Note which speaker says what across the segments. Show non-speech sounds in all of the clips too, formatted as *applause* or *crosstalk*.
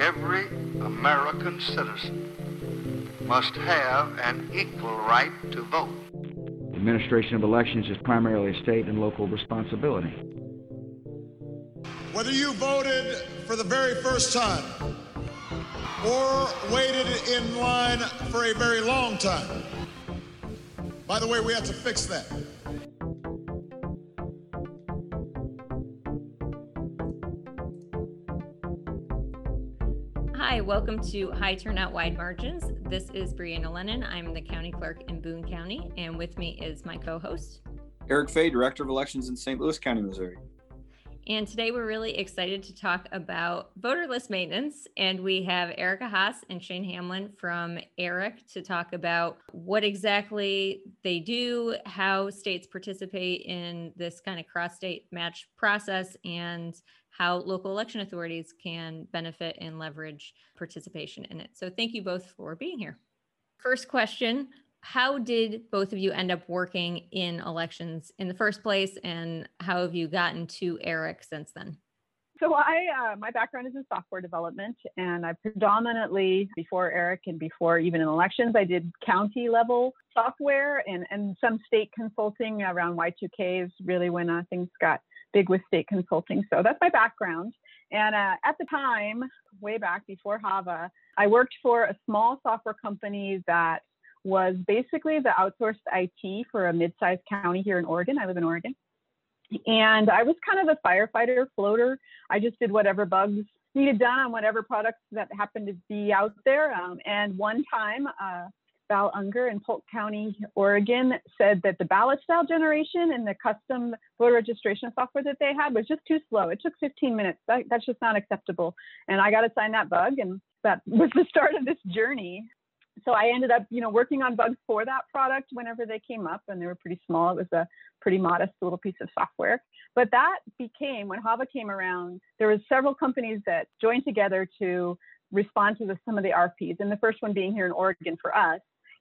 Speaker 1: every American citizen must have an equal right to vote.
Speaker 2: The administration of elections is primarily a state and local responsibility.
Speaker 3: Whether you voted for the very first time or waited in line for a very long time, by the way, we have to fix that.
Speaker 4: Hi, welcome to High Turnout Wide Margins. This is Brianna Lennon. I'm the county clerk in Boone County, and with me is my co host,
Speaker 5: Eric Fey, Director of Elections in St. Louis County, Missouri.
Speaker 4: And today we're really excited to talk about voter list maintenance. And we have Erica Haas and Shane Hamlin from ERIC to talk about what exactly they do, how states participate in this kind of cross state match process, and how local election authorities can benefit and leverage participation in it. So thank you both for being here. First question How did both of you end up working in elections in the first place, and how have you gotten to ERIC since then?
Speaker 6: So I, uh, my background is in software development, and I predominantly before ERIC and before even in elections, I did county level software and and some state consulting around Y2K is really when uh, things got big with state consulting. So that's my background. And uh, at the time, way back before Hava, I worked for a small software company that was basically the outsourced IT for a mid-sized county here in Oregon. I live in Oregon. And I was kind of a firefighter floater. I just did whatever bugs needed done on whatever products that happened to be out there. Um, and one time, uh, Val Unger in Polk County, Oregon, said that the ballot style generation and the custom voter registration software that they had was just too slow. It took 15 minutes. That, that's just not acceptable. And I got to sign that bug, and that *laughs* was the start of this journey. So I ended up, you know, working on bugs for that product whenever they came up, and they were pretty small. It was a pretty modest little piece of software. But that became when Hava came around. There was several companies that joined together to respond to the, some of the RFPs, and the first one being here in Oregon for us.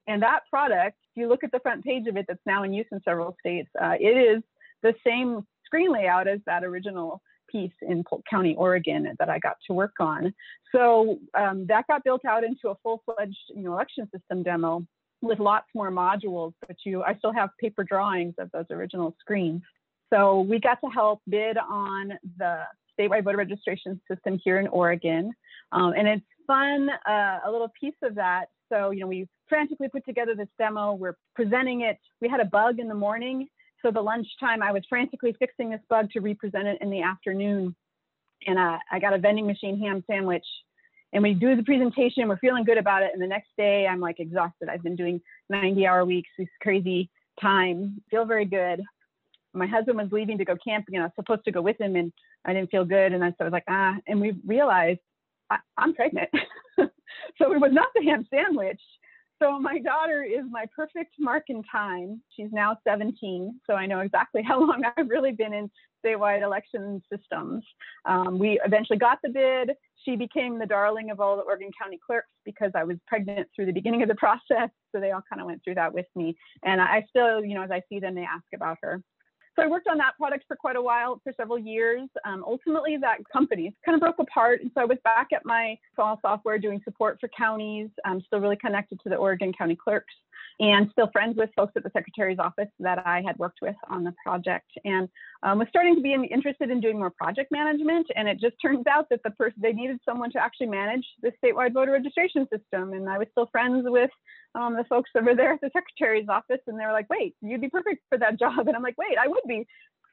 Speaker 6: And that product, if you look at the front page of it that's now in use in several states, uh, it is the same screen layout as that original piece in Polk County, Oregon that I got to work on. So um, that got built out into a full-fledged you know, election system demo with lots more modules, but you, I still have paper drawings of those original screens. So we got to help bid on the statewide voter registration system here in Oregon. Um, and it's fun, uh, a little piece of that. So, you know, we frantically put together this demo. We're presenting it. We had a bug in the morning. So the lunchtime, I was frantically fixing this bug to represent it in the afternoon. And uh, I got a vending machine ham sandwich. And we do the presentation. We're feeling good about it. And the next day, I'm like exhausted. I've been doing 90 hour weeks, this crazy time. Feel very good. My husband was leaving to go camping, and I was supposed to go with him, and I didn't feel good. And I, was like, ah. And we realized I, I'm pregnant. *laughs* so it was not the ham sandwich. So my daughter is my perfect mark in time. She's now 17, so I know exactly *laughs* how long I've really been in statewide election systems. Um, we eventually got the bid. She became the darling of all the Oregon County clerks because I was pregnant through the beginning of the *laughs* process. So they all kind of went through that with me. And I still, you know, as I see them, they ask about her. So I worked on that product for quite a while, for several years. Um, ultimately, that company kind of broke apart. And so I was back at my small software doing support for counties. I'm still really connected to the Oregon County clerks and still friends with folks at the secretary's office that I had worked with on the project and um, was starting to be interested in doing more project management. And it just *laughs* turns out that the person they needed someone to actually manage the statewide voter registration system. And I was still friends with um, the folks over there at the secretary's office, and they were like, "Wait, you'd be perfect for that *laughs* job." And I'm like, "Wait, I would be."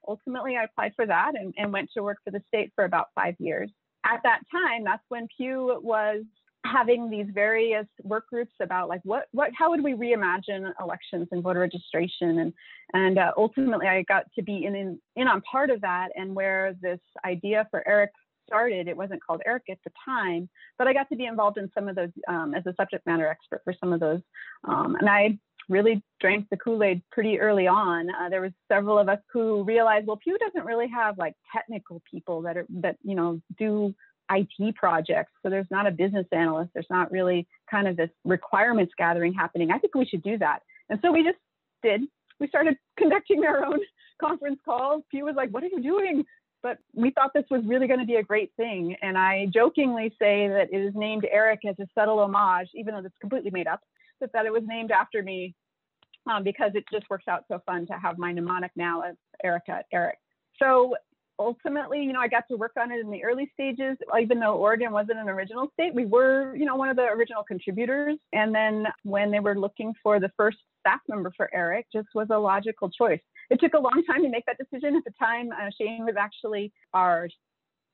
Speaker 6: Ultimately, I applied for that and, and went to work for the state for about five years. At that time, that's when Pew was having these various work groups about like what what how would we reimagine elections and voter registration and and uh, ultimately I got to be in, in in on part of that and where this idea for ERIC started it wasn't called ERIC at the time but I got to be involved in some of those um, as a subject matter expert for some of those um, and I really drank the Kool-Aid pretty early on. Uh, there was several of us who realized, well, Pew doesn't really have like technical people that are that you know do IT projects. So there's not a business analyst. There's not really kind of this requirements gathering happening. I think we should do that. And so we just did. We started conducting our own *laughs* conference calls. Pew was like, "What are you doing? but we thought this was really going to be a great thing. And I jokingly say that it is named Eric as a subtle homage, even though it's completely made up, but that it was named after me um, because it just works out so fun to have my mnemonic now as Erica Eric. So ultimately, you know, I got to work on it in the early stages, even though Oregon wasn't an original state. We were, you know, one of the original contributors. And then when they were looking for the first staff member for Eric, just was a logical choice. It took a long *laughs* time to make that decision. At the time, uh, Shane was actually our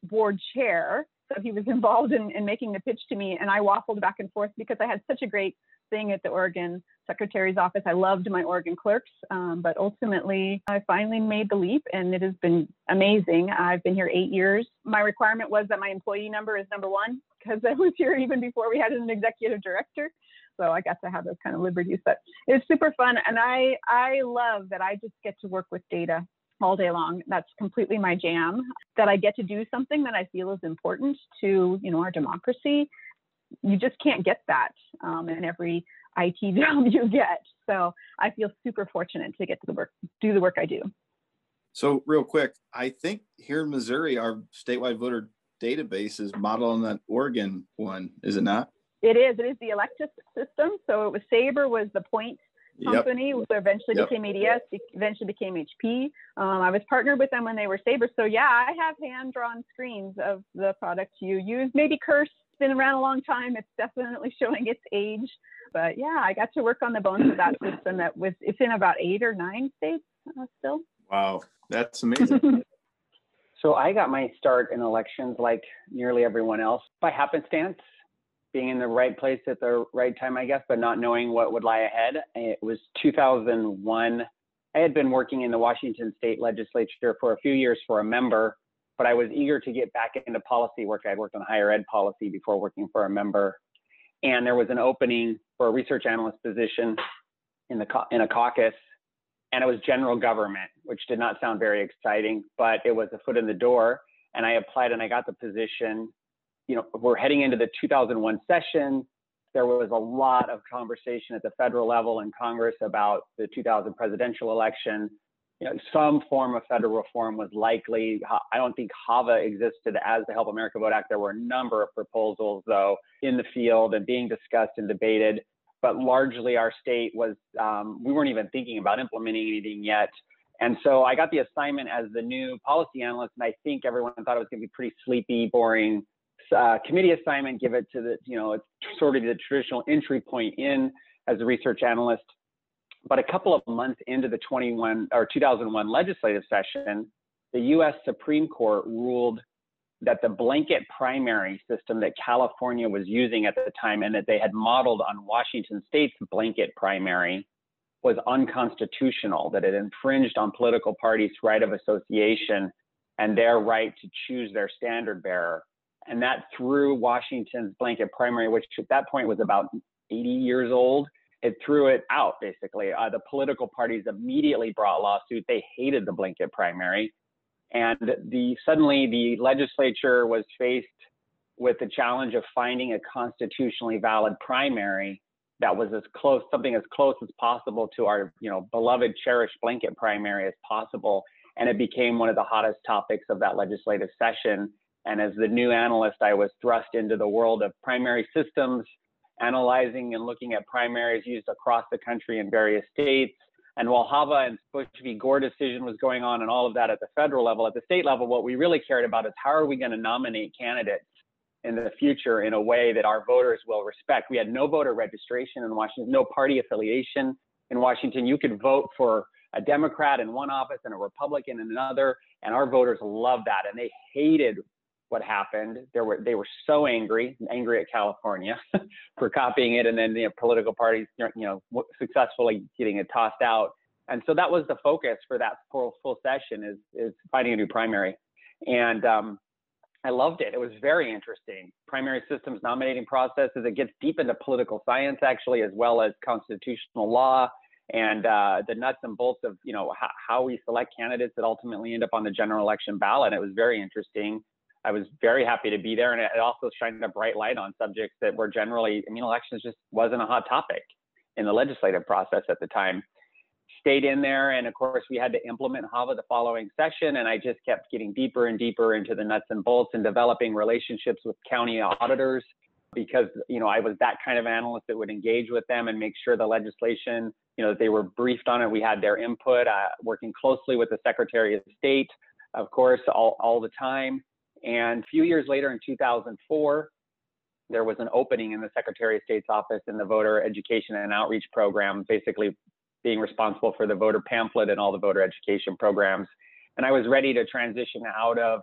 Speaker 6: board chair. So he was involved in, in making the pitch to me, and I waffled back and forth because I had such a great thing at the Oregon Secretary's office. I loved my Oregon clerks, um, but ultimately I finally made the leap and it has been amazing. I've been here eight years. My requirement was that my employee number is number one because I was here even before we had an executive director. So I got to have those kind of liberties, but it's super fun. And I, I love that I just get to work with data all day long. That's completely my jam. That I get to do something that I feel is important to, you know, our democracy you just can't get that um, in every IT *laughs* job you get. So I feel super fortunate to get to the work, do the work I do.
Speaker 5: So real quick, I think here in Missouri, our statewide voter database is modeled on that Oregon one, is it not?
Speaker 6: It is. It is the Electus system. So it was Saber was the point company, yep. who eventually yep. became EDS, eventually became HP. Um, I was partnered with them when they were Saber. So yeah, I have hand-drawn screens of the products you use. Maybe Curse been around a long time. It's definitely *laughs* showing its age. But yeah, I got to work on the bones of that system that was, it's in about eight or nine states uh, still.
Speaker 5: Wow, that's amazing. *laughs*
Speaker 7: so I got my start in elections like nearly everyone else by happenstance, being in the right place at the right time, I guess, but not knowing what would lie ahead. It was 2001. I had been working in the Washington state legislature for a few years for a member but I was eager to get back into policy work. I'd worked on higher ed policy before working for a member, and there was an opening for a research analyst position in the in a caucus, and it was general government, which did not sound very exciting, but it was a foot in the door, and I applied and I got the position. You know, we're heading into the 2001 session. There was a lot of conversation at the federal level in Congress about the 2000 presidential election you know, some form of federal reform was likely. I don't think HAVA existed as the Help America Vote Act. There were a number of proposals, though, in the field and being discussed and debated. But largely, our state was, um, we weren't even thinking about implementing anything yet. And so I got the assignment as the new policy analyst, and I think everyone thought it was going to be pretty sleepy, boring uh, committee assignment. Give it to the, you know, it's sort of the traditional entry point in as a research analyst. But a couple of months into the 21 or 2001 legislative session, the U.S. Supreme Court ruled that the blanket primary system that California was using at the time and that they had modeled on Washington state's blanket primary was unconstitutional, that it infringed on political parties' right of association and their right to choose their standard bearer. And that threw Washington's blanket primary, which at that point was about 80 years old, it threw it out basically. Uh, the political parties immediately brought lawsuit. They hated the blanket primary, and the suddenly the legislature was faced with the challenge of finding a constitutionally valid primary that was as close something as close as possible to our you know beloved cherished blanket primary as possible and it became one of the hottest topics of that legislative session and as the new analyst i was thrust into the world of primary systems analyzing and looking at primaries used across the country in various states. And while HAVA and Bush v. Gore decision was going on and all of that at the federal level, at the state level, what we really cared about is how are we going to nominate candidates in the future in a way that our voters will respect. We had no voter registration in Washington, no party affiliation in Washington. You could vote for a Democrat in one office and a Republican in another, and our voters loved that. And they hated what happened. There were they were so angry, angry at California *laughs* for copying it, and then the political parties, you know, successfully getting it tossed out. And so that was the focus for that full full session is is finding a new primary, and um, I loved it. It was very interesting. Primary systems nominating processes. It gets deep into political science actually, as well as constitutional law and uh, the nuts and bolts of you know how, how we select candidates that ultimately end up on the general election ballot. It was very interesting. I was very happy to be there. And it also shined a bright light on subjects that were generally, I mean, elections just wasn't a hot topic in the legislative process at the time. stayed in there. And of course, we had to implement HAVA the following session. And I just kept getting deeper and deeper into the nuts and bolts and developing relationships with county auditors because, you know, I was that kind of analyst that would engage with them and make sure the legislation, you know, that they were briefed on it. We had their input, uh, working closely with the Secretary of State, of course, all, all the time. And a few years later in 2004, there was an opening in the Secretary of State's office in the voter education and outreach program, basically being responsible for the voter pamphlet and all the voter education programs. And I was ready to transition out of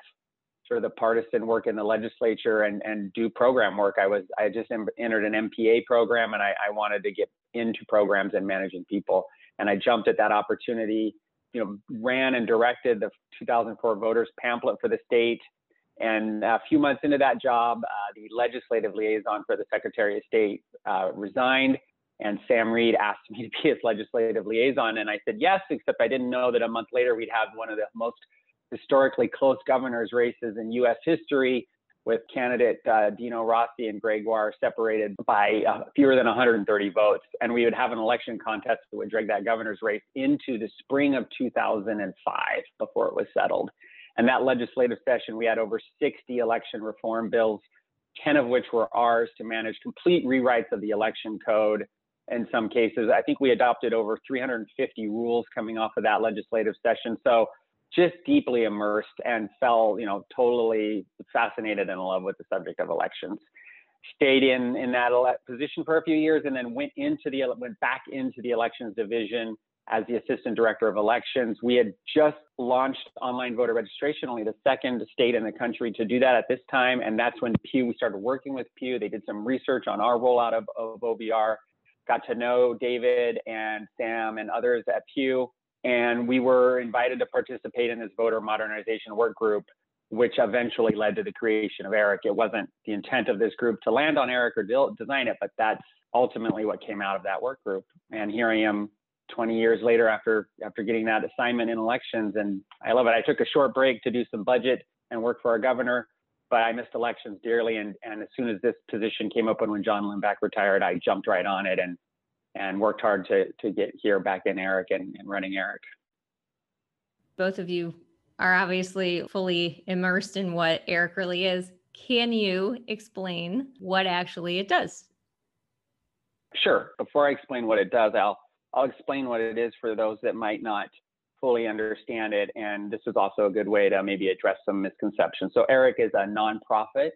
Speaker 7: sort of the partisan work in the legislature and, and do program work. I was I just entered an MPA program and I, I wanted to get into programs and managing people. And I jumped at that opportunity, you know, ran and directed the 2004 voters pamphlet for the state. And a few months into that job, uh, the legislative liaison for the Secretary of State uh, resigned and Sam Reed asked me *laughs* to be his legislative liaison. And I said yes, except I didn't know that a month later we'd have one of the most historically close governor's races in U.S. history with candidate uh, Dino Rossi and Gregoire separated by uh, fewer than 130 votes. And we would have an election contest that would drag that governor's race into the spring of 2005 before it was settled. And that legislative session, we had over 60 election reform bills, 10 of which were ours to manage complete rewrites of the election code in some cases. I think we adopted over 350 rules coming off of that legislative session. So just deeply immersed and fell, you know, totally fascinated and in love with the subject of elections. Stayed in in that ele- position for a few years, and then went into the went back into the elections division as the assistant director of elections. We had just launched online voter registration, only the second state in the country to do that at this time, and that's when Pew. We started working with Pew. They did some research on our rollout of, of OVR got to know David and Sam and others at Pew. And we were invited to participate in this voter modernization work group, which eventually led to the creation of ERIC. It wasn't the intent of this group to land on ERIC or de- design it, but that's ultimately what came out of that work group. And here I am 20 years later after after getting that assignment in elections and I love it. I took a short break to do some budget and work for our governor but I missed elections dearly. And, and as soon as this position came open when John Lindback retired, I jumped right on it and, and worked hard to, to get here back in ERIC and, and running ERIC.
Speaker 4: Both of you are obviously fully immersed in what ERIC really is. Can you explain what actually it does?
Speaker 7: Sure. Before I explain what it does, I'll I'll explain what it is for those that might not fully understand it. And this is also a good way to maybe address some misconceptions. So ERIC is a nonprofit,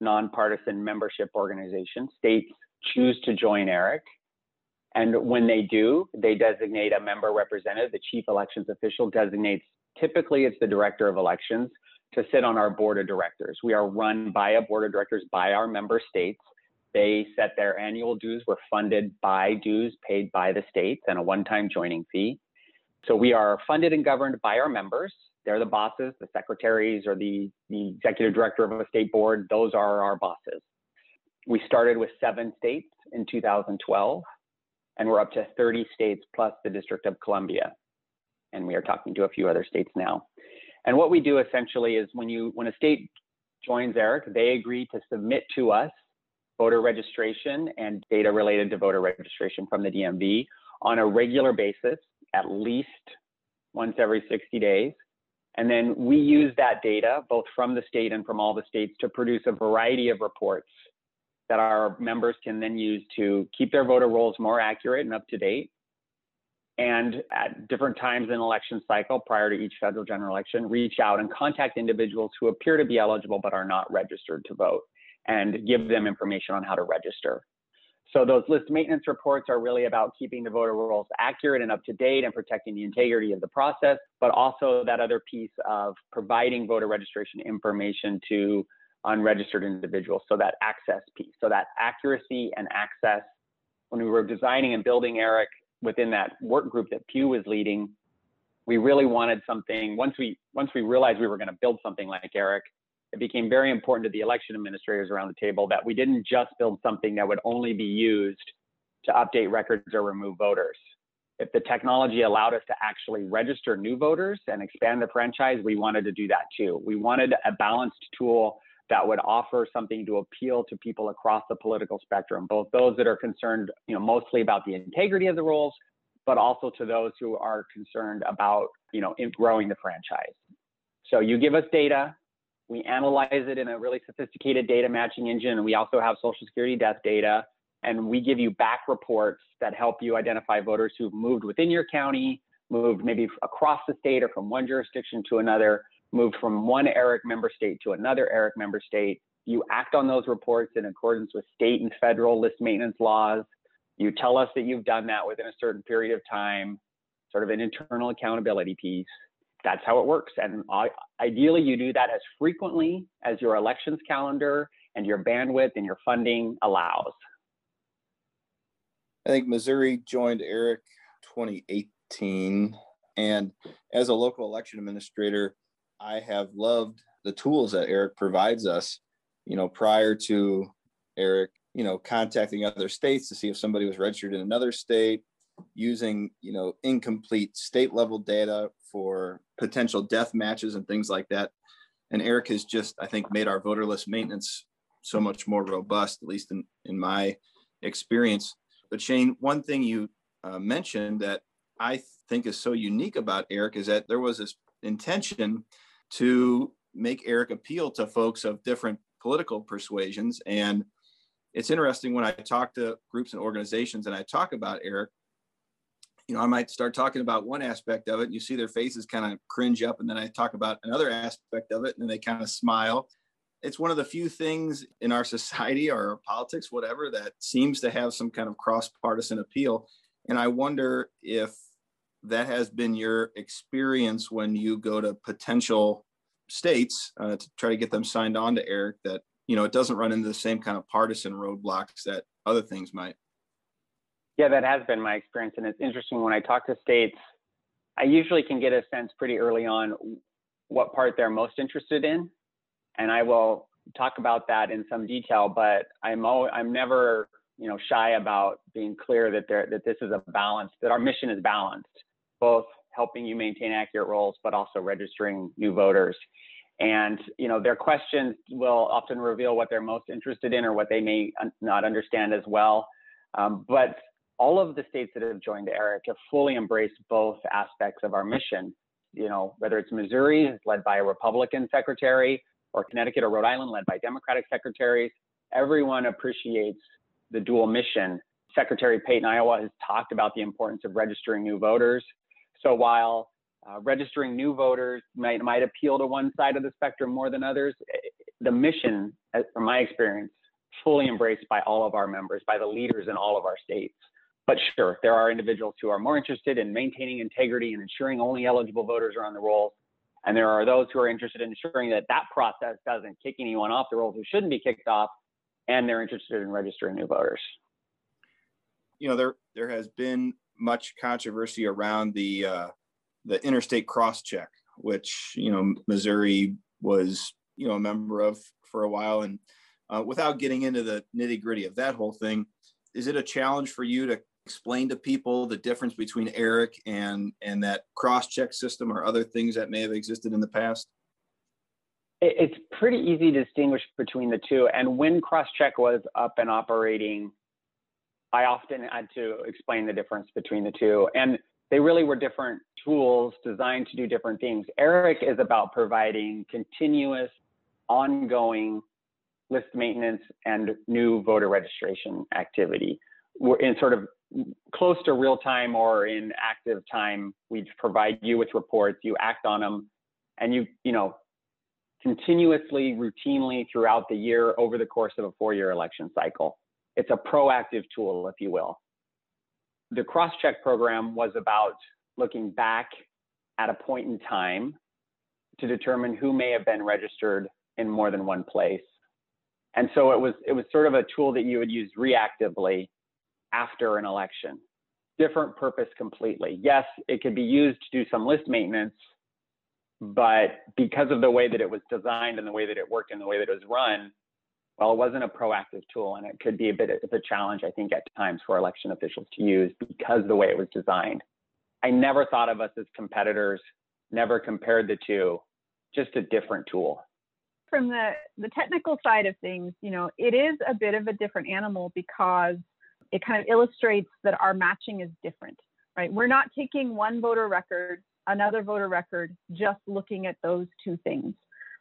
Speaker 7: nonpartisan membership organization. States choose to join ERIC. And when they do, they designate a member representative. The chief elections official designates, typically it's the director of elections, to sit on our board of directors. We are run by a board of directors by our member states. They set their annual dues. We're funded by dues paid by the states and a one-time joining fee. So we are funded and governed by our members. They're the bosses, the secretaries or the, the executive director of a state board. Those are our bosses. We started with seven states in 2012, and we're up to 30 states plus the District of Columbia. And we are talking to a few other states now. And what we do essentially is when you when a state joins ERIC, they agree to submit to us voter registration and data related to voter registration from the DMV on a regular basis at least once every 60 days. And then we use that data, both from the state and from all the states, to produce a variety of reports that our members can then use to keep their voter rolls more accurate and up to date. And at different times in election cycle, prior to each federal general election, reach out and contact individuals who appear to be eligible but are not registered to vote and give them information on how to register. So those list maintenance reports are really about keeping the voter rolls accurate and up to date and protecting the integrity of the process, but also that other piece of providing voter registration information to unregistered individuals. So that access piece, so that accuracy and access. When we were designing and building ERIC within that work group that Pew was leading, we really wanted something. Once we once we realized we were going to build something like ERIC, it became very important to the election administrators around the table that we didn't just build something that would only be used to update records or remove voters. If the technology allowed us to actually register new voters and expand the franchise, we wanted to do that too. We wanted a balanced tool that would offer something to appeal to people across the political spectrum, both those that are concerned, you know, mostly about the integrity of the rules, but also to those who are concerned about, you know, growing the franchise. So you give us data, we analyze it in a really sophisticated data matching engine, and we also have Social Security death data, and we give you back reports that help you identify voters who've moved within your county, moved maybe across the state or from one jurisdiction to another, moved from one ERIC member state to another ERIC member state. You act on those reports in accordance with state and federal list maintenance laws. You tell us that you've done that within a certain period of time, sort of an internal accountability piece. That's how it works. And ideally, you do that as frequently as your elections calendar and your bandwidth and your funding allows.
Speaker 5: I think Missouri joined ERIC 2018. And as a local election administrator, I have loved the tools that ERIC provides us. You know, prior to ERIC, you know, contacting other states to see if somebody was registered in another state, using, you know, incomplete state level data for potential death matches and things like that. And ERIC has just, I think, made our voter list maintenance so much more robust, at least in, in my experience. But Shane, one thing you uh, mentioned that I think is so unique about ERIC is that there was this intention to make ERIC appeal to folks of different political persuasions. And it's interesting when I talk to groups and organizations and I talk about ERIC, you know, I might start talking about one aspect of it and you see their faces kind of cringe up. And then I talk about another aspect of it and they kind of smile. It's one of the few things in our *laughs* society or politics, whatever, that seems to have some kind of cross partisan appeal. And I wonder if that has been your experience when you go to potential states uh, to try to get them signed on to ERIC that you know it doesn't run into the same kind of partisan roadblocks that other things might
Speaker 7: yeah that has been my experience and it's interesting when i talk to states i usually can get a sense pretty early on what part they're most interested in and i will talk about that in some detail but i'm always, i'm never you know shy about being clear that there that this is a balance that our mission is balanced both helping you maintain accurate rolls, but also registering new voters. And you know, their questions will often reveal what they're most interested in or what they may not understand as well. Um, but all of the states that have joined ERIC have fully embraced both aspects of our mission. You know, whether it's Missouri, led by a Republican secretary, or Connecticut or Rhode Island, led by Democratic secretaries, everyone appreciates the dual mission. Secretary Pate in Iowa has talked about the importance of registering new voters so while uh, registering new voters might, might appeal to one side of the spectrum more than others, eh, the mission, from my experience, fully embraced by all of our members, by the leaders in all of our states. But sure, there are individuals who are more interested in maintaining integrity and ensuring only eligible voters are on the rolls. And there are those who are interested in ensuring that that process doesn't kick anyone off the rolls who shouldn't be kicked off, and they're interested in registering new voters.
Speaker 5: You know, there there has been much controversy around the uh, the interstate cross check, which you know Missouri was you know a member of for a while, and uh, without getting into the nitty gritty of that whole thing, is it a challenge for you to explain to people the difference between ERIC and and that cross check system or other things that may have existed in the past?
Speaker 7: It's pretty easy to distinguish between the two. And when cross check was up and operating, I often had to explain the difference between the two. And they really were different tools designed to do different things. ERIC is about providing continuous, ongoing list maintenance and new voter registration activity. We're in sort of close to real time or in active time. We provide you with reports, you act on them, and you, you know, continuously, routinely throughout the year over the course of a four year election cycle. It's a proactive tool, if you will. The cross-check program was about looking back at a point in time to determine who may have been registered in more than one place. And so it was it was sort of a tool that you would use reactively after an election. Different purpose completely. Yes, it could be used to do some list maintenance, but because of the way that it was designed and the way that it worked and the way that it was run, well, it wasn't a proactive tool and it could be a bit of a challenge, I think, at times for election officials to use because the way it was designed. I never thought of us as competitors, never compared the two, just a different tool.
Speaker 6: From the, the technical side of things, you know, it is a bit of a different animal because it kind of illustrates that our matching is different. right? We're not taking one voter record, another voter record, just looking at those two things.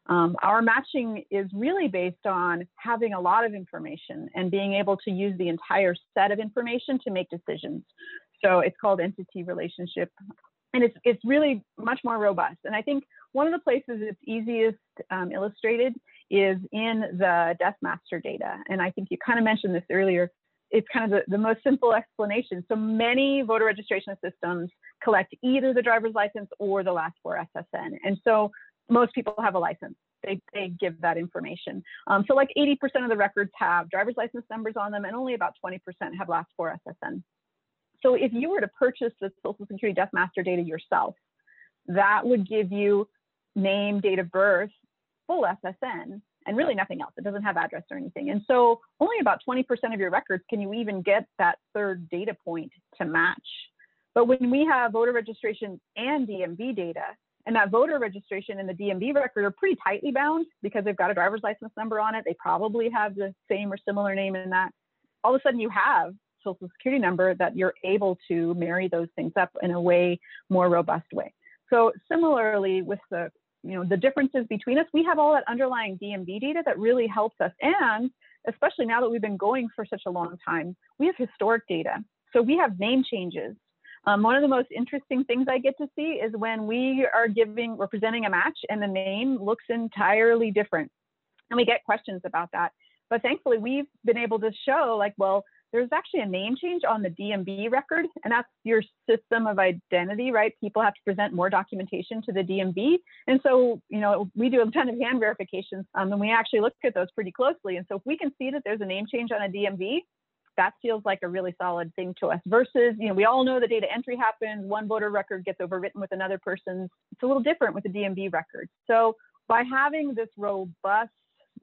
Speaker 6: Um, our matching is really based on having a lot of information and being able to use the entire set of information to make decisions. So it's called entity relationship. And it's, it's really much more robust. And I think one of the places it's easiest um, illustrated is in the death master data. And I think you kind of mentioned this earlier. It's kind of the, the most simple explanation. So many voter registration systems collect either the driver's license or the last four SSN. And so most people have a license. They, they give that information. Um, so like 80% of the records have driver's license numbers on them and only about 20% have last four SSN. So if you were to purchase the Social Security Death Master data yourself, that would give you name, date of birth, full SSN, and really nothing else. It doesn't have address or anything. And so only about 20% of your records can you even get that third data point to match. But when we have voter registration and DMV data, and that voter registration and the DMV record are pretty tightly bound because they've got a driver's license number on it. They probably have the same or similar name in that. All of a sudden, you have social security number that you're able to marry those things up in a way more robust way. So similarly with the you know the differences between us, we have all that underlying DMV data that really helps us. And especially now that we've been going for such a long time, we have historic data. So we have name changes um, one of the most interesting things I get to see is when we are giving, we're presenting a match and the name looks entirely different. And we get questions about that. But thankfully, we've been able to show like, well, there's actually a name change on the DMV record, and that's your system of identity, right? People have to present more documentation to the DMV. And so, you know, we do a ton of hand verifications, um, and we actually look at those pretty closely. And so if we can see that there's a name change on a DMV, that feels like a really solid thing to us versus, you know, we all know the data entry happens, one voter record gets overwritten with another person's. It's a little different with the DMV record. So by having this robust,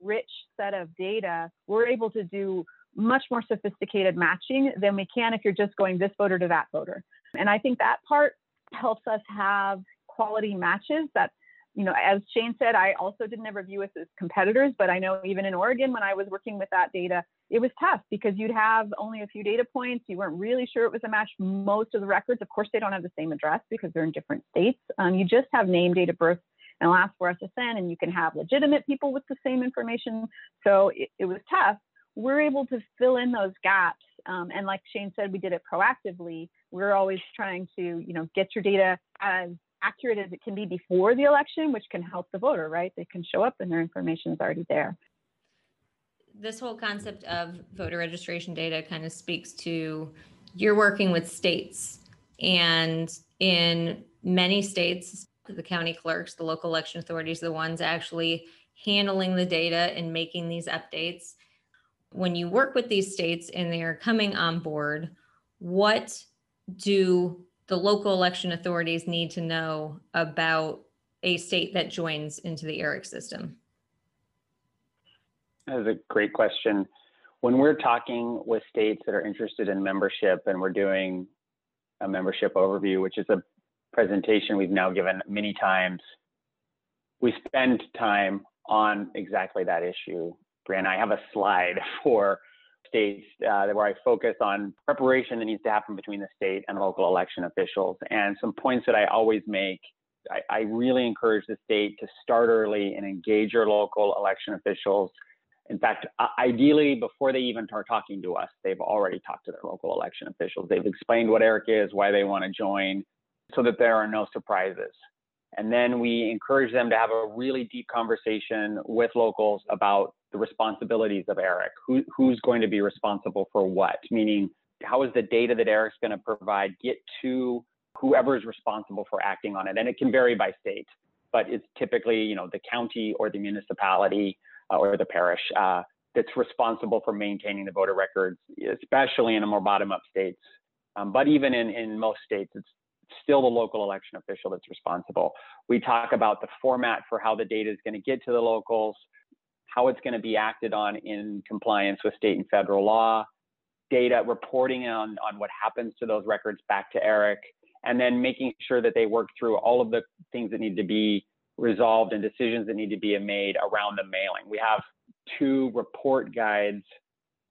Speaker 6: rich set of data, we're able to do much more sophisticated matching than we can if you're just going this voter to that voter. And I think that part helps us have quality matches that you know, as Shane said, I also didn't ever view us as competitors, but I know even in Oregon, when I was working with that data, it was tough because you'd have only a few data points. You weren't really sure it was a match. Most of the records, of course, they don't have the same address because they're in different states. Um, you just have name, date of birth, and last four SSN, and you can have legitimate people with the same information. So it, it was tough. We're able to fill in those gaps. Um, and like Shane said, we did it proactively. We're always trying to, you know, get your data as accurate as it can be before the election, which can help the voter, right? They can show up and their information is already there.
Speaker 4: This whole concept of voter registration data kind of speaks to you're working with states. And in many states, the county clerks, the local election authorities, the ones actually handling the data and making these updates. When you work with these states and they are coming on board, what do the local election authorities need to know about a state that joins into the ERIC system?
Speaker 7: That is a great question. When we're talking with states that are interested in membership and we're doing a membership overview, which is a presentation we've now given many times, we spend time on exactly that issue. Brianna, I have a slide *laughs* for states uh, where I focus on preparation that needs to happen between the state and local election officials. And some points that I always make I, I really encourage the state to start early and engage your local election officials. In fact, ideally, before they even start talking to us, they've already talked to their local election officials. They've explained what ERIC is, why they want to join, so that there are no surprises. And then we encourage them to have a really deep conversation with locals about the responsibilities of ERIC. Who, who's going to be responsible for what? Meaning, how is the data that ERIC's going to provide get to whoever is responsible for acting on it? And it can vary by state, but it's typically, you know, the county or the municipality uh, or the parish uh, that's responsible for maintaining the voter records, especially in the more bottom-up states. Um, but even in, in most states, it's still the local election official that's responsible. We talk about the format for how the data is going to get to the locals, how it's going to be acted on in compliance with state and federal law, data reporting on, on what happens to those records back to ERIC, and then making sure that they work through all of the things that need to be resolved and decisions that need to be made around the mailing. We have two report guides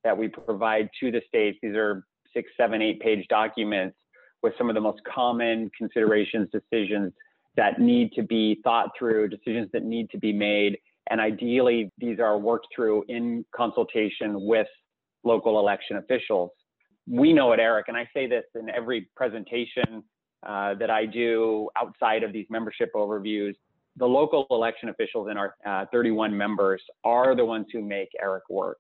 Speaker 7: that we provide to the states. These are six, seven, eight page documents with some of the most common considerations, decisions that need to be thought through, decisions that need to be made. And ideally, these are worked through in consultation with local election officials. We know at ERIC, and I say this in every presentation uh, that I do outside of these membership overviews, the local election officials in our uh, 31 members are the ones who make ERIC work.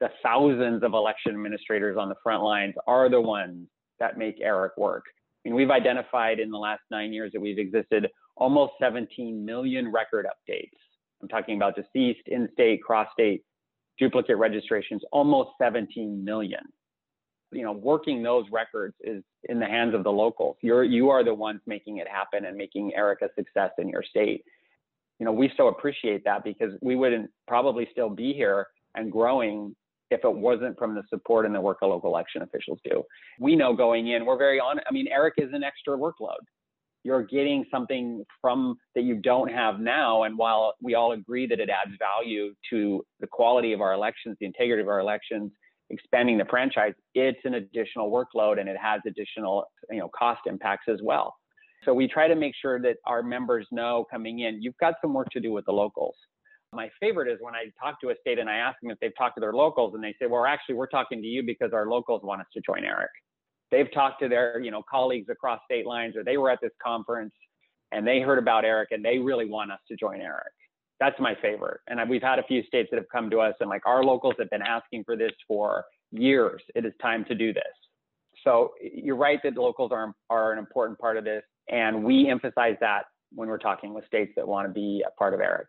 Speaker 7: The thousands of election administrators on the front lines are the ones that make ERIC work. I mean, we've identified in the last nine years that we've existed almost 17 million record updates. I'm talking about deceased, in-state, cross-state, duplicate registrations, almost 17 million. You know, working those records is in the hands of the locals. You're you are the ones making it happen and making ERIC a success in your state. You know, we so appreciate that because we wouldn't probably still be here and growing if it wasn't from the support and the work of local election officials do. We know going in, we're very on. I mean, ERIC is an extra workload. You're getting something from that you don't have now. And while we all agree that it adds value to the quality of our elections, the integrity of our elections, expanding the franchise, it's an additional workload and it has additional, you know, cost impacts as well. So we try to make sure that our members know coming in, you've got some work to do with the locals. My favorite is when I talk to a state and I ask them if they've talked to their locals and they say, well, actually, we're talking to you because our locals want us to join ERIC. They've talked to their, you know, colleagues across state lines or they were at this conference and they heard about ERIC and they really want us to join ERIC. That's my favorite. And we've had a few states that have come to us and like our locals have been asking for this for years. It is time to do this. So you're right that locals are, are an important part of this. And we emphasize that when we're talking with states that want to be a part of ERIC.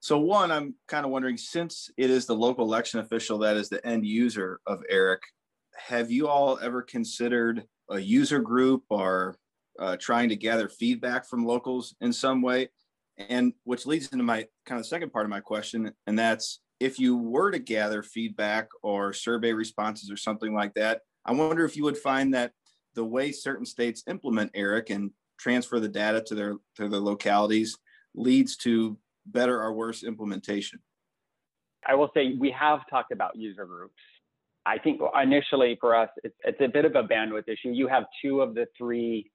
Speaker 5: So one, I'm kind of wondering, since it is the local election official that is the end user of ERIC, have you all ever considered a user group or uh, trying to gather feedback from locals in some way? And which leads into my kind of second part of my question, and that's if you were to gather feedback or survey responses or something like that, I wonder if you would find that the way certain states implement ERIC and transfer the data to their to their localities leads to better or worse implementation?
Speaker 7: I will say we have talked about user groups. I think initially for us, it's, it's a bit of a bandwidth issue. You have two of the three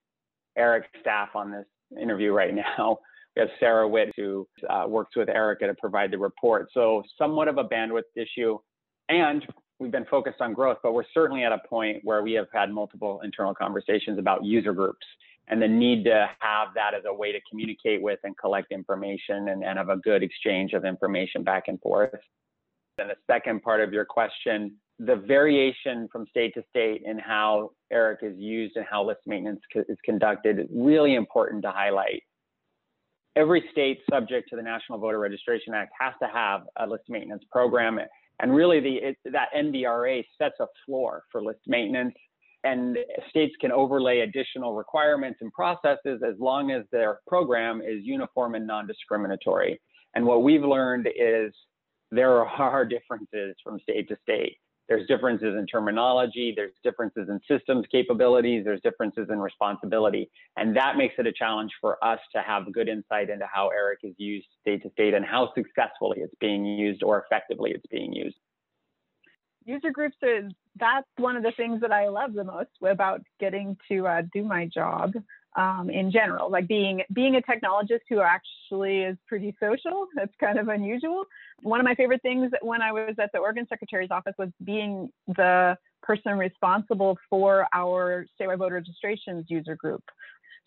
Speaker 7: ERIC staff on this interview right now. We have Sarah Witt, who uh, works with Erica to provide the report. So, somewhat of a bandwidth issue. And we've been focused on growth, but we're certainly at a point where we have had multiple internal conversations about user groups and the need to have that as a way to communicate with and collect information and, and have a good exchange of information back and forth. And the second part of your question, the variation from state to state in how ERIC is used and how list maintenance is conducted is really important to highlight. Every state subject to the National Voter Registration Act has to have a list maintenance program. And really, the, it, that NVRA sets a floor for list maintenance and states can overlay additional requirements and processes as long as their program is uniform and non-discriminatory. And what we've learned is there are *laughs* differences from state to state. There's differences in terminology, there's differences in systems capabilities, there's differences in responsibility. And that makes it a challenge for us to have good insight into how ERIC is used state to state and how successfully it's being used or effectively it's being used
Speaker 6: user groups is that's one of the things that I love the most about getting to uh, do my job um, in general. Like being being a technologist who actually is pretty social. *laughs* That's kind of unusual. One of my favorite things when I was at the Oregon Secretary's office was being the person responsible for our statewide voter registrations user group.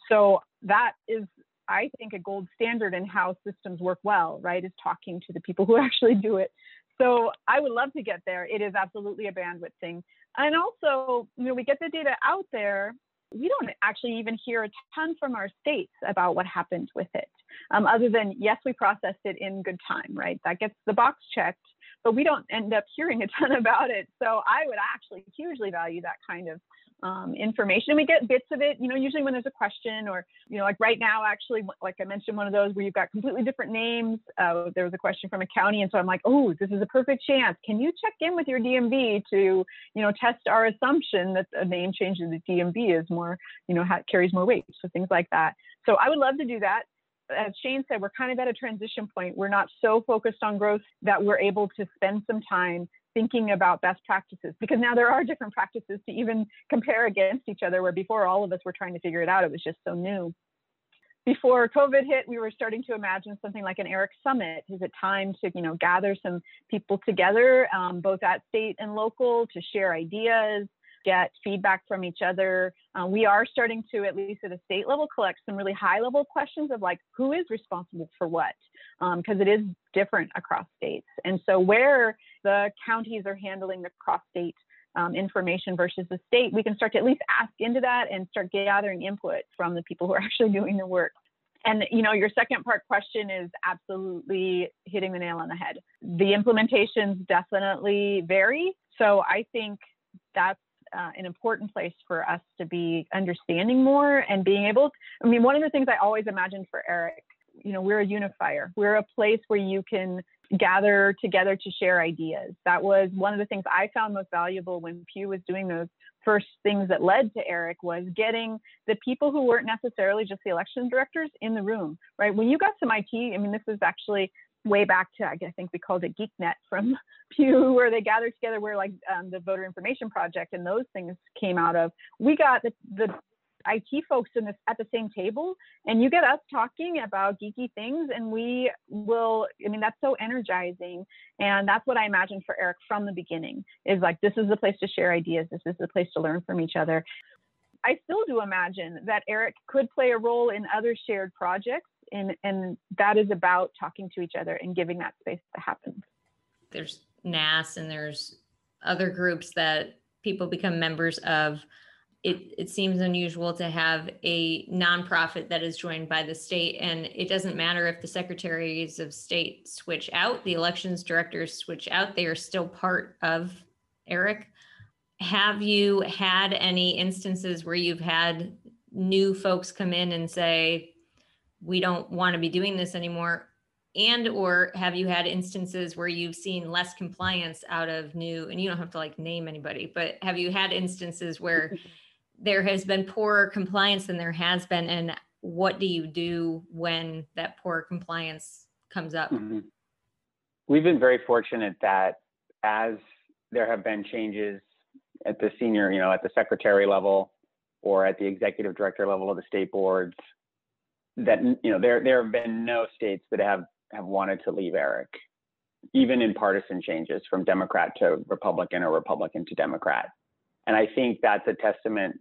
Speaker 6: So that is I think a gold standard in how systems work well, right? Is talking to the people who *laughs* actually do it. So I would love to get there. It is absolutely a bandwidth thing. And also, you know, we get the data out there. We don't actually even hear a ton from our states about what happened with it, um, other than, yes, we processed it in good time, right? That gets the box checked, but we don't end up hearing a ton *laughs* about it. So I would actually hugely value that kind of um, information. And we get bits of it, you know, usually when there's a question or, you know, like right now, actually, like I mentioned, one of those where you've got completely different names. Uh, there was a question from a county. And so I'm like, oh, this is a perfect chance. Can you check in with your DMV to, you know, test our assumption that a name change in the DMV is more, you know, ha- carries more weight. So things like that. So I would love to do that. as Shane said, we're kind of at a transition point. We're not so focused on growth that we're able to spend some time thinking about best practices because now there are different practices to even compare against each other where before all of us were trying to figure it out it was just so new. Before covid hit we were starting to imagine something like an eric summit. Is it time to you know gather some people together um, both at state and local to share ideas get feedback from each other. Uh, we are starting to, at least at a state level, collect some really high level questions of like, who is responsible for what? Because um, it is different across states. And so, where the counties are handling the cross state um, information versus the state, we can start to at least ask into that and start gathering input from the people who are *laughs* actually doing the work. And you know, your second part question is absolutely hitting the nail on the head. The implementations definitely vary. So I think that's uh, an important place for us to be understanding more and being able. I mean, one of the things I always imagined for Eric, you know, we're a unifier. We're a place where you can gather together to share ideas. That was one of the things I found most valuable when Pew was doing those first things that led to Eric was getting the people who weren't necessarily just the election directors in the room, right? When you got some IT, I mean, this is actually way back to I think we called it GeekNet from *laughs* Pew, where they gathered together where like um, the Voter Information Project and those things came out of. We got the, the IT folks in this at the same table, and you get us talking about geeky things, and we will. I mean, that's so energizing, and that's what I imagined for Eric from the beginning. Is like this is the place to share ideas. This is the place to learn from each other. I still do imagine that Eric could play a role in other shared projects and and that is about talking to each other and giving that space to happen
Speaker 4: there's NASS and there's other groups that people become members of. It, it seems unusual to have a nonprofit that is joined by the state and it doesn't matter if the secretaries of state switch out the elections directors switch out they are still part of eric. Have you had any instances where you've had new folks come in and say we don't want to be doing this anymore. And or have you had instances where you've seen less compliance out of new and you don't have to like name anybody but have you had instances where *laughs* there has been poorer compliance than there has been? And what do you do when that poor compliance comes up? Mm-hmm.
Speaker 7: we've been very fortunate that as there have been changes at the senior you know at the secretary level or at the executive director level of the state boards that you know there there have been no states that have have wanted to leave Eric, even in partisan changes from Democrat to Republican or Republican to Democrat. And I think that's a testament,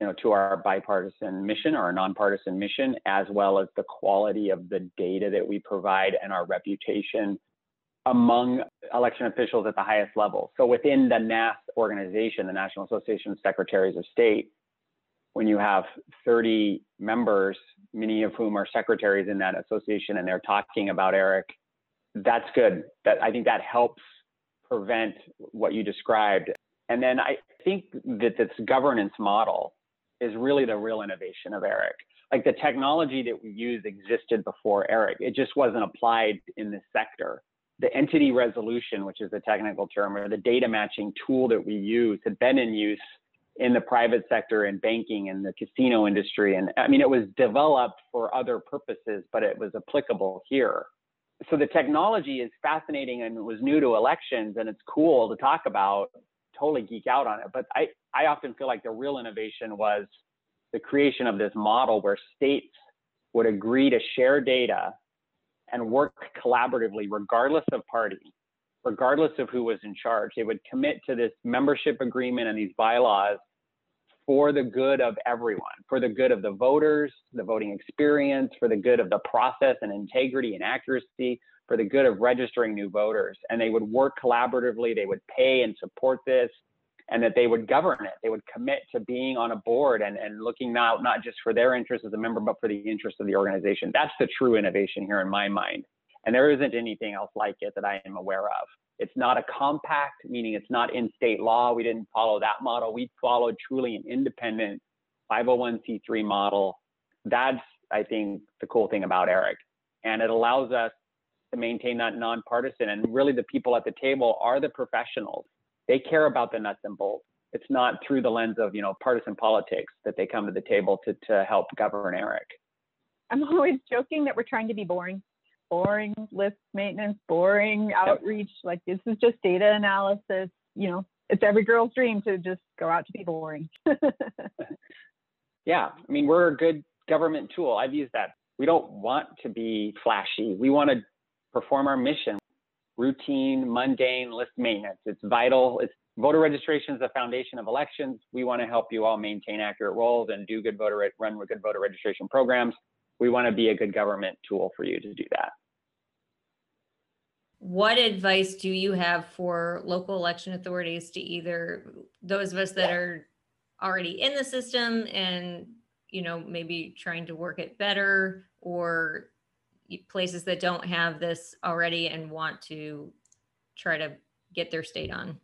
Speaker 7: you know, to our bipartisan mission or our nonpartisan mission, as well as the quality of the data that we provide and our reputation among election officials at the highest level. So within the NASS organization, the National Association of Secretaries of State, when you have 30 members, many of whom are secretaries in that association, and they're talking about Eric, that's good. That I think that helps prevent what you described. And then I think that this governance model is really the real innovation of Eric. Like the technology that we use existed before Eric, it just wasn't applied in this sector. The entity resolution, which is the technical term, or the data matching tool that we use, had been in use in the private sector and banking and the casino industry. And I mean, it was developed for other purposes, but it was applicable here. So the technology is fascinating and it was new to elections and it's cool to talk about, totally geek out on it. But I, I often feel like the real innovation was the creation of this model where states would agree to share data and work collaboratively, regardless of party regardless of who was in charge. They would commit to this membership agreement and these bylaws for the good of everyone, for the good of the voters, the voting experience, for the good of the process and integrity and accuracy, for the good of registering new voters. And they would work collaboratively, they would pay and support this, and that they would govern it. They would commit to being on a board and, and looking not, not just for their interest as a member, but for the interest of the organization. That's the true innovation here in my mind. And there isn't anything else like it that I am aware of. It's not a compact, meaning it's not in state law. We didn't follow that model. We followed truly an independent 501c3 model. That's, I think, the cool thing about Eric. And it allows us to maintain that nonpartisan. And really, the people at the table are the professionals. They care about the nuts and bolts. It's not through the lens of you know partisan politics that they come to the table to to help govern Eric.
Speaker 6: I'm always joking that we're trying to be boring. Boring list maintenance, boring outreach. Like this is just data analysis. You know, it's every girl's dream to just go out to be boring. *laughs*
Speaker 7: yeah, I mean, we're a good government tool. I've used that. We don't want to be flashy. We want to perform our mission. Routine, mundane list maintenance. It's vital. It's voter registration is the foundation of elections. We want to help you all maintain accurate rolls and do good voter run with good voter registration programs. We want to be a good government tool for you to do that.
Speaker 4: What advice do you have for local election authorities to either those of us that are already in the system and you know maybe trying to work it better or places that don't have this already and want to try to get their state on?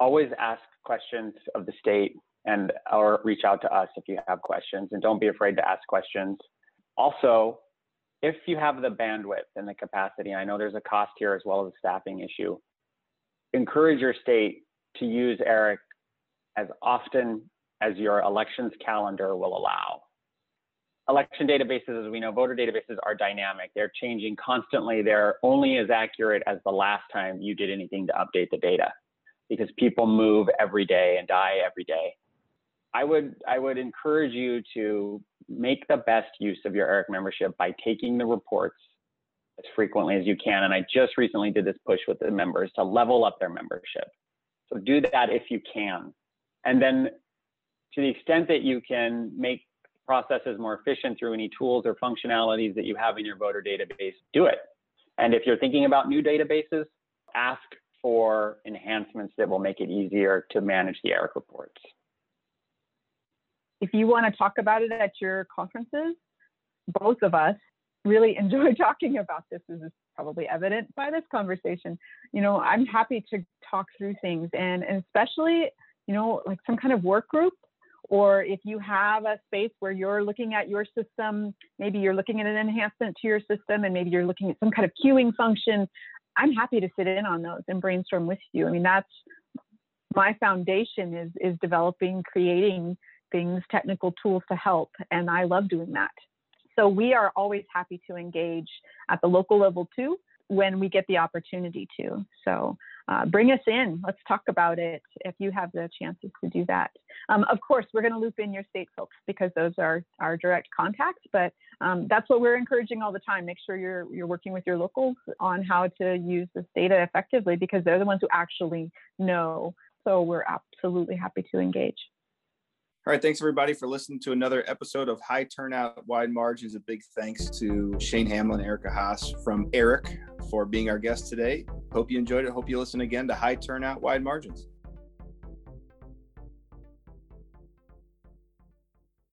Speaker 7: Always ask questions of the state and or reach out to us if you have questions and don't be afraid to ask questions. Also, if you have the bandwidth and the capacity, I know there's a cost here as well as a staffing issue, encourage your state to use ERIC as often as your elections calendar will allow election databases, as we know, voter databases are dynamic. They're changing constantly. They're only as accurate as the last time you did anything to update the data because people move every day and die every day. I would, I would encourage you to make the best use of your ERIC membership by taking the reports as frequently as you can. And I just recently did this push with the members to level up their membership. So do that if you can. And then to the extent that you can make processes more efficient through any tools or functionalities that you have in your voter database, do it. And if you're thinking about new databases, ask for enhancements that will make it easier to manage the ERIC reports.
Speaker 6: If you want to talk about it at your conferences, both of us really *laughs* enjoy talking about this. This is probably evident by this conversation. You know, I'm happy to talk through things and, and especially, you know, like some kind of work group or if you have a space where you're looking at your system, maybe you're looking at an enhancement to your system and maybe you're looking at some kind of queuing function, I'm happy to sit in on those and brainstorm with you. I mean, that's my foundation is is developing, creating things, technical tools to help, and I love doing that. So we are always happy to engage at the local level too when we get the opportunity to. So uh, bring us in. Let's talk about it if you have the chances to do that. Um, of course, we're going to loop in your state folks because those are our direct contacts, but um, that's what we're encouraging all the time. Make sure you're, you're working with your locals on how to use this data effectively because they're the ones who actually know. So we're absolutely happy to engage.
Speaker 5: All right, thanks everybody for listening to another episode of High Turnout Wide Margins. A big thanks to Shane Hamlin, Erica Haas from ERIC for being our guest today. Hope you enjoyed it. Hope you listen again to High Turnout Wide Margins.